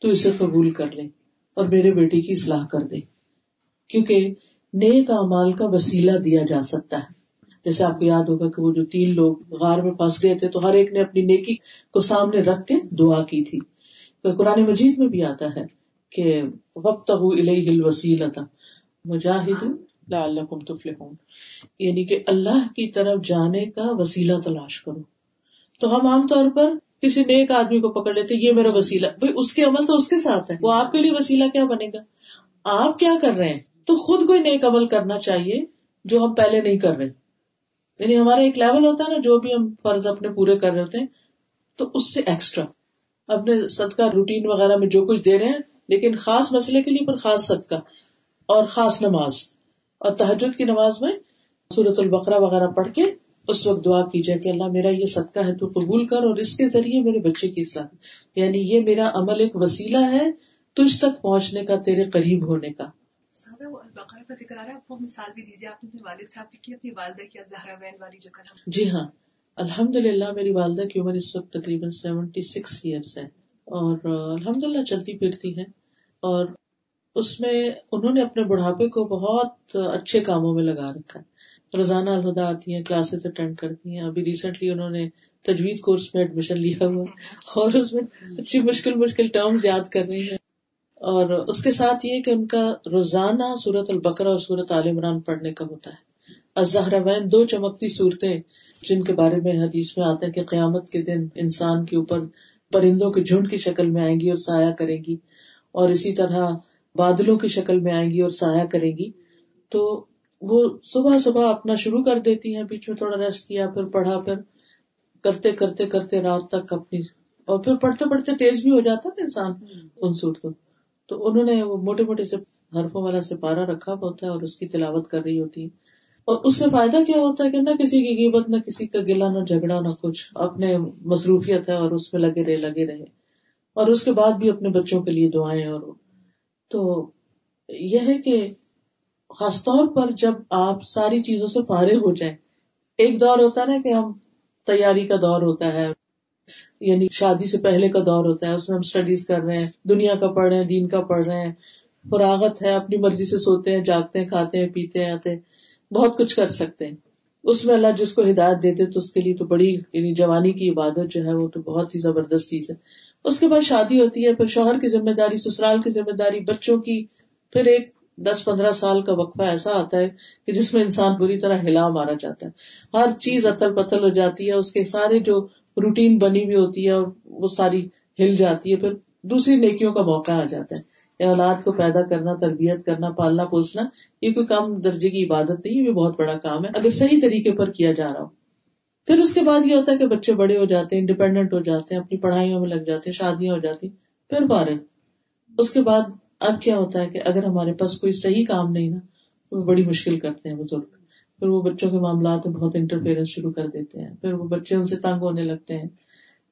تو اسے قبول کر لے اور میرے بیٹے کی اصلاح کر دے۔ کیونکہ نیک امال کا وسیلہ دیا جا سکتا ہے۔ جیسے آپ کو یاد ہوگا کہ وہ جو تین لوگ غار میں پھنس گئے تھے، تو ہر ایک نے اپنی نیکی کو سامنے رکھ کے دعا کی تھی۔ تو قرآن مجید میں بھی آتا ہے کہ وقت وسیلتا مجاہد تفلحون۔ یعنی کہ اللہ کی طرف جانے کا وسیلہ تلاش کرو۔ تو ہم عام طور پر کسی نیک آدمی کو پکڑ لیتے یہ میرا وسیلہ۔ بھائی، اس کے عمل تو اس کے ساتھ ہے وہ آپ کے لیے وسیلہ کیا بنے گا؟ آپ کیا کر رہے ہیں؟ تو خود کوئی نیک عمل کرنا چاہیے جو ہم پہلے نہیں کر رہے۔ یعنی ہمارا ایک لیول ہوتا ہے نا، جو بھی ہم فرض اپنے پورے کر رہے ہوتے ہیں، تو اس سے ایکسٹرا اپنے صدقہ روٹین وغیرہ میں جو کچھ دے رہے ہیں، لیکن خاص مسئلے کے لیے پر خاص صدقہ اور خاص نماز۔ اور تحجد کی نماز میں سورت البقرہ وغیرہ پڑھ کے اس وقت دعا کی جائے کہ اللہ، میرا یہ صدقہ ہے، تو قبول کر، اور اس کے ذریعے میرے بچے کی اصلاح یعنی یہ میرا عمل ایک وسیلہ ہے تجھ تک پہنچنے کا، تیرے قریب ہونے کا۔ جی ہاں الحمد للہ میری والدہ کی عمر اس وقت تقریباً سیونٹی سکس ایئرس ہے اور الحمد للہ چلتی پھرتی ہے اور اس میں انہوں نے اپنے بڑھاپے کو بہت اچھے کاموں میں لگا رکھا ہے۔ روزانہ الہدا آتی ہیں، کلاسز اٹینڈ کرتی ہیں، ابھی ریسنٹلی انہوں نے تجوید کورس میں ایڈمیشن لیا ہوا اور اس میں اچھی مشکل مشکل ٹرمز یاد کر رہی ہیں۔ اور اس کے ساتھ یہ کہ ان کا روزانہ سورت البقرا اور سورت عال عمران پڑھنے کا ہوتا ہے۔ الزہرا وین دو چمکتی صورتیں جن کے بارے میں حدیث میں آتا ہے کہ قیامت کے دن انسان کے اوپر پرندوں کے جھنڈ کی شکل میں آئیں گی اور سایہ کرے گی اور اسی طرح بادلوں کی شکل میں آئیں گی اور سایہ کرے گی۔ تو وہ صبح صبح اپنا شروع کر دیتی ہیں بیچ میں تھوڑا ریسٹ کیا پھر پڑھا پھر کرتے کرتے کرتے رات تک اپنی اور پھر پڑھتے پڑھتے تیز بھی ہو جاتا نا انسان ان کو تو انہوں نے وہ موٹے موٹے سے حرفوں والا سپارہ رکھا ہوتا ہے اور اس کی تلاوت کر رہی ہوتی ہے اور اس سے فائدہ کیا ہوتا ہے کہ نہ کسی کی قیمت نہ کسی کا گلا، نہ جھگڑا، نہ کچھ۔ اپنے مصروفیت ہے اور اس میں لگے رہے لگے رہے۔ اور اس کے بعد بھی اپنے بچوں کے لیے دعائیں اور تو یہ ہے کہ خاص طور پر جب آپ ساری چیزوں سے فارغ ہو جائیں، ایک دور ہوتا ہے نا کہ ہم تیاری کا دور ہوتا ہے۔ یعنی شادی سے پہلے کا دور ہوتا ہے، اس میں ہم اسٹڈیز کر رہے ہیں، دنیا کا پڑھ رہے ہیں، دین کا پڑھ رہے ہیں، فراغت ہے، اپنی مرضی سے سوتے ہیں، جاگتے ہیں، کھاتے ہیں، پیتے ہیں، آتے ہیں، بہت کچھ کر سکتے ہیں۔ اس میں اللہ جس کو ہدایت دیتے تو اس کے لیے تو بڑی یعنی جوانی کی عبادت جو ہے وہ تو بہت ہی زبردست چیز ہے۔ اس کے بعد شادی ہوتی ہے، پھر شوہر کی ذمہ داری، سسرال کی ذمہ داری، بچوں کی پھر ایک دس پندرہ سال کا وقفہ ایسا آتا ہے کہ جس میں انسان بری طرح ہلا مارا جاتا ہے۔ ہر چیز اتل پتل ہو جاتی ہے، اس کے سارے جو روٹین بنی ہوئی ہوتی ہے وہ ساری ہل جاتی ہے، پھر دوسری نیکیوں کا موقع آ جاتا ہے۔ اولاد کو پیدا کرنا، تربیت کرنا، پالنا، پوسنا، یہ کوئی کم درجے کی عبادت نہیں، یہ بہت بڑا کام ہے۔ اگر صحیح طریقے پر کیا جا رہا ہو۔ پھر اس کے بعد یہ ہوتا ہے کہ بچے بڑے ہو جاتے ہیں انڈیپینڈنٹ ہو جاتے ہیں، اپنی پڑھائیوں میں لگ جاتے ہیں، شادیاں ہو جاتی پھر فارغ۔ اس کے بعد اب کیا ہوتا ہے کہ اگر ہمارے پاس کوئی صحیح کام نہیں نا وہ بڑی مشکل کرتے ہیں بزرگ۔ پھر وہ بچوں کے معاملات میں بہت انٹرفیئرنس شروع کر دیتے ہیں۔ پھر وہ بچے ان سے تنگ ہونے لگتے ہیں۔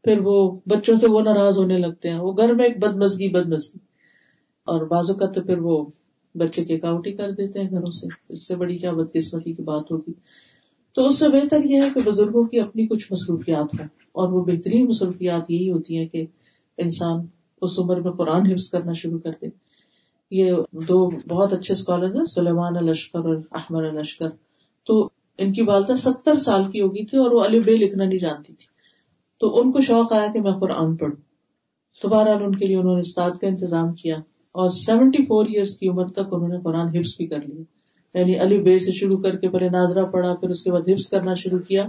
پھر وہ بچوں سے وہ ناراض ہونے لگتے ہیں۔ وہ گھر میں ایک بدمزگی بدمزگی۔ اور بازو کا تو پھر وہ بچے کے کاؤٹ ہی کر دیتے ہیں گھروں سے۔ اس سے بڑی کیا بدقسمتی کی بات ہوگی۔ تو اس سے بہتر یہ ہے کہ بزرگوں کی اپنی کچھ مصروفیات ہوں اور وہ بہترین مصروفیات یہی ہوتی ہیں کہ انسان اس عمر میں قرآن حفظ کرنا شروع کر دے۔ یہ دو بہت اچھے اسکالر ہیں، سلیمان الشکر اور احمد الشکر تو ان کی والدہ ستر سال کی ہوگی تھی اور وہ علی بے لکھنا نہیں جانتی تھی۔ تو ان کو شوق آیا کہ میں قرآن پڑھوں۔ تو بہرحال ان کے لیے انہوں نے استاد کا انتظام کیا اور سیونٹی فور ایئرس کی عمر تک انہوں نے قرآن حفظ بھی کر لیا۔ یعنی علی بے سے شروع کر کے پہلے ناظرہ پڑھا، پھر اس کے بعد حفظ کرنا شروع کیا۔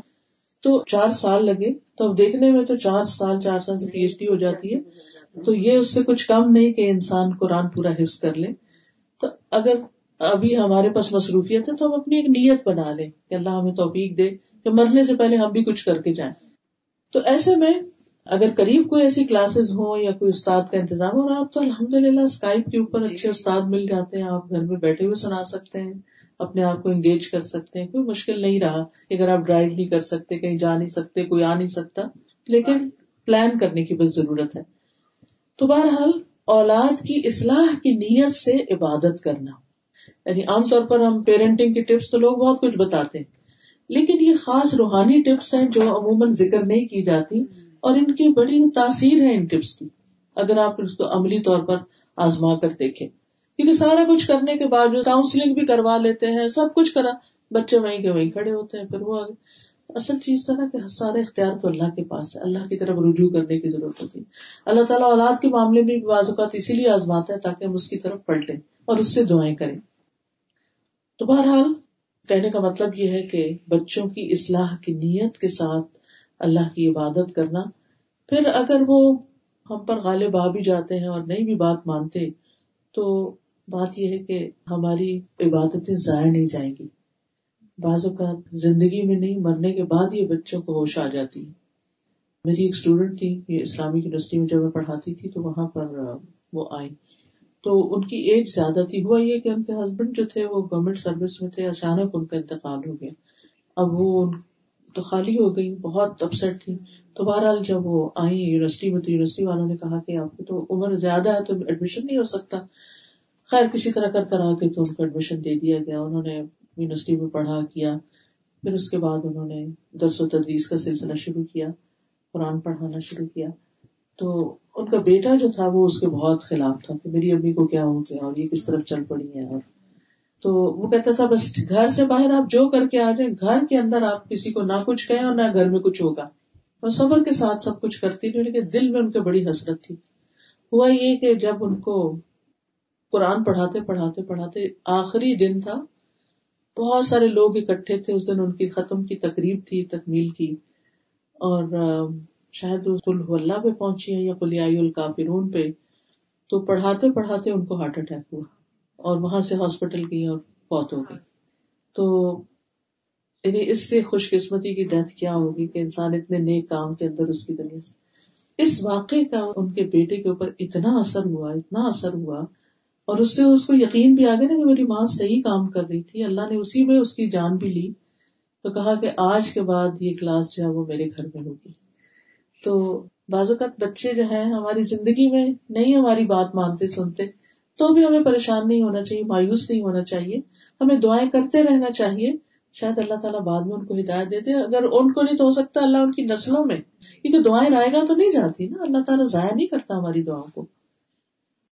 تو چار سال لگے۔ تو اب دیکھنے میں تو چار سال چار سال سے پی ایچ ڈی ہو جاتی ہے۔ تو یہ اس سے کچھ کم نہیں کہ انسان قرآن پورا حفظ کر لے۔ تو اگر ابھی ہمارے پاس مصروفیت ہے تو ہم اپنی ایک نیت بنا لیں کہ اللہ ہمیں توفیق دے کہ مرنے سے پہلے ہم بھی کچھ کر کے جائیں۔ تو ایسے میں اگر قریب کوئی ایسی کلاسز ہو یا کوئی استاد کا انتظام ہو رہا آپ تو الحمد للہ اسکائپ کے اوپر اچھے استاد مل جاتے ہیں آپ گھر میں بیٹھے ہوئے سنا سکتے ہیں اپنے آپ کو انگیج کر سکتے ہیں کوئی مشکل نہیں رہا اگر آپ ڈرائیو نہیں کر سکتے کہیں جا نہیں سکتے کوئی آ نہیں سکتا۔ لیکن پلان کرنے کی بس ضرورت ہے۔ تو بہرحال اولاد کی اصلاح کی نیت سے عبادت کرنا۔ یعنی عام طور پر ہم پیرنٹنگ کی ٹپس تو لوگ بہت کچھ بتاتے ہیں، لیکن یہ خاص روحانی ٹپس ہیں جو عموماً ذکر نہیں کی جاتی اور ان کی بڑی تاثیر ہے ان ٹپس کی۔ اگر آپ اس کو عملی طور پر آزما کر دیکھیں، کیونکہ سارا کچھ کرنے کے بعد کاؤنسلنگ بھی کروا لیتے ہیں، سب کچھ کرا، بچے وہیں کے وہیں کھڑے ہوتے ہیں، پھر وہ آگے۔ اصل چیز تھا نا کہ سارے اختیار تو اللہ کے پاس ہے، اللہ کی طرف رجوع کرنے کی ضرورت ہوتی ہے۔ اللہ تعالیٰ اولاد کے معاملے میں بعض اوقات اسی لیے آزماتا ہے تاکہ ہم اس کی طرف پلٹیں اور اس سے دعائیں کریں۔ تو بہرحال کہنے کا مطلب یہ ہے کہ بچوں کی اصلاح کی نیت کے ساتھ اللہ کی عبادت کرنا، پھر اگر وہ ہم پر غالب آ بھی جاتے ہیں اور نہیں بھی بات مانتے، تو بات یہ ہے کہ ہماری عبادتیں ضائع نہیں جائیں گی۔ بعض اوقات زندگی میں نہیں، مرنے کے بعد یہ بچوں کو ہوش آ جاتی۔ ہے میری ایک اسٹوڈینٹ تھی، یہ اسلامی یونیورسٹی میں جب میں پڑھاتی تھی تو وہاں پر وہ آئی تو ان کی ایج زیادہ تھی۔ ہوا یہ کہ ان کے ہسبینڈ جو تھے وہ گورنمنٹ سروس میں تھے، اچانک ان کا انتقال ہو گیا۔ اب وہ تو خالی ہو گئی بہت اپسٹ تھی تو بہرحال جب وہ آئی یونیورسٹی میں تو یونیورسٹی والوں نے کہا کہ آپ کی تو عمر زیادہ ہے تو ایڈمیشن نہیں ہو سکتا۔ خیر، کسی طرح کر کر آ کے تو ان کو ایڈمیشن دے دیا گیا۔ انہوں نے یونیورسٹی میں پڑھا کیا۔ پھر اس کے بعد انہوں نے درس و تدریس کا سلسلہ شروع کیا، قرآن پڑھانا شروع کیا۔ تو ان کا بیٹا جو تھا وہ اس کے بہت خلاف تھا، کہ میری امی کو کیا ہو گیا اور یہ کس طرف چل پڑی ہے اور تو وہ کہتا تھا، بس گھر سے باہر آپ جو کر کے آ جائیں، گھر کے اندر آپ کسی کو نہ کچھ کہیں اور نہ گھر میں کچھ ہوگا۔ وہ صبر کے ساتھ سب کچھ کرتی تھی لیکن دل میں ان کے بڑی حسرت تھی۔ ہوا یہ کہ جب ان کو قرآن پڑھاتے پڑھاتے پڑھاتے آخری دن تھا، بہت سارے لوگ اکٹھے تھے، اس دن ان کی ختم کی تقریب تھی، تکمیل کی۔ اور شاید وہ اللہ پہ پہنچی ہے یا کلیائی الکافرون پہ، تو پڑھاتے پڑھاتے ان کو ہارٹ اٹیک ہوا اور وہاں سے ہاسپٹل گئی اور فوت ہو گئی۔ تو یعنی اس سے خوش قسمتی کی ڈیتھ کیا ہوگی کہ انسان اتنے نیک کام کے اندر اس کی دنیا سے؟ اس واقعے کا ان کے بیٹے کے اوپر اتنا اثر ہوا، اتنا اثر ہوا اور اس سے اس کو یقین بھی آ گیا نا کہ میری ماں صحیح کام کر رہی تھی، اللہ نے اسی میں اس کی جان بھی لی تو کہا کہ آج کے بعد یہ کلاس جو ہے وہ میرے گھر میں ہوگی۔ تو بعض اوقات بچے جو ہیں ہماری زندگی میں نہیں ہماری بات مانتے سنتے، تو بھی ہمیں پریشان نہیں ہونا چاہیے، مایوس نہیں ہونا چاہیے، ہمیں دعائیں کرتے رہنا چاہیے۔ شاید اللہ تعالیٰ بعد میں ان کو ہدایت دیتے اگر ان کو نہیں تو ہو سکتا اللہ ان کی نسلوں میں کیونکہ دعائیں رائے گا تو نہیں جاتی نا۔ اللہ تعالیٰ ضائع نہیں کرتا ہماری دعاؤں کو۔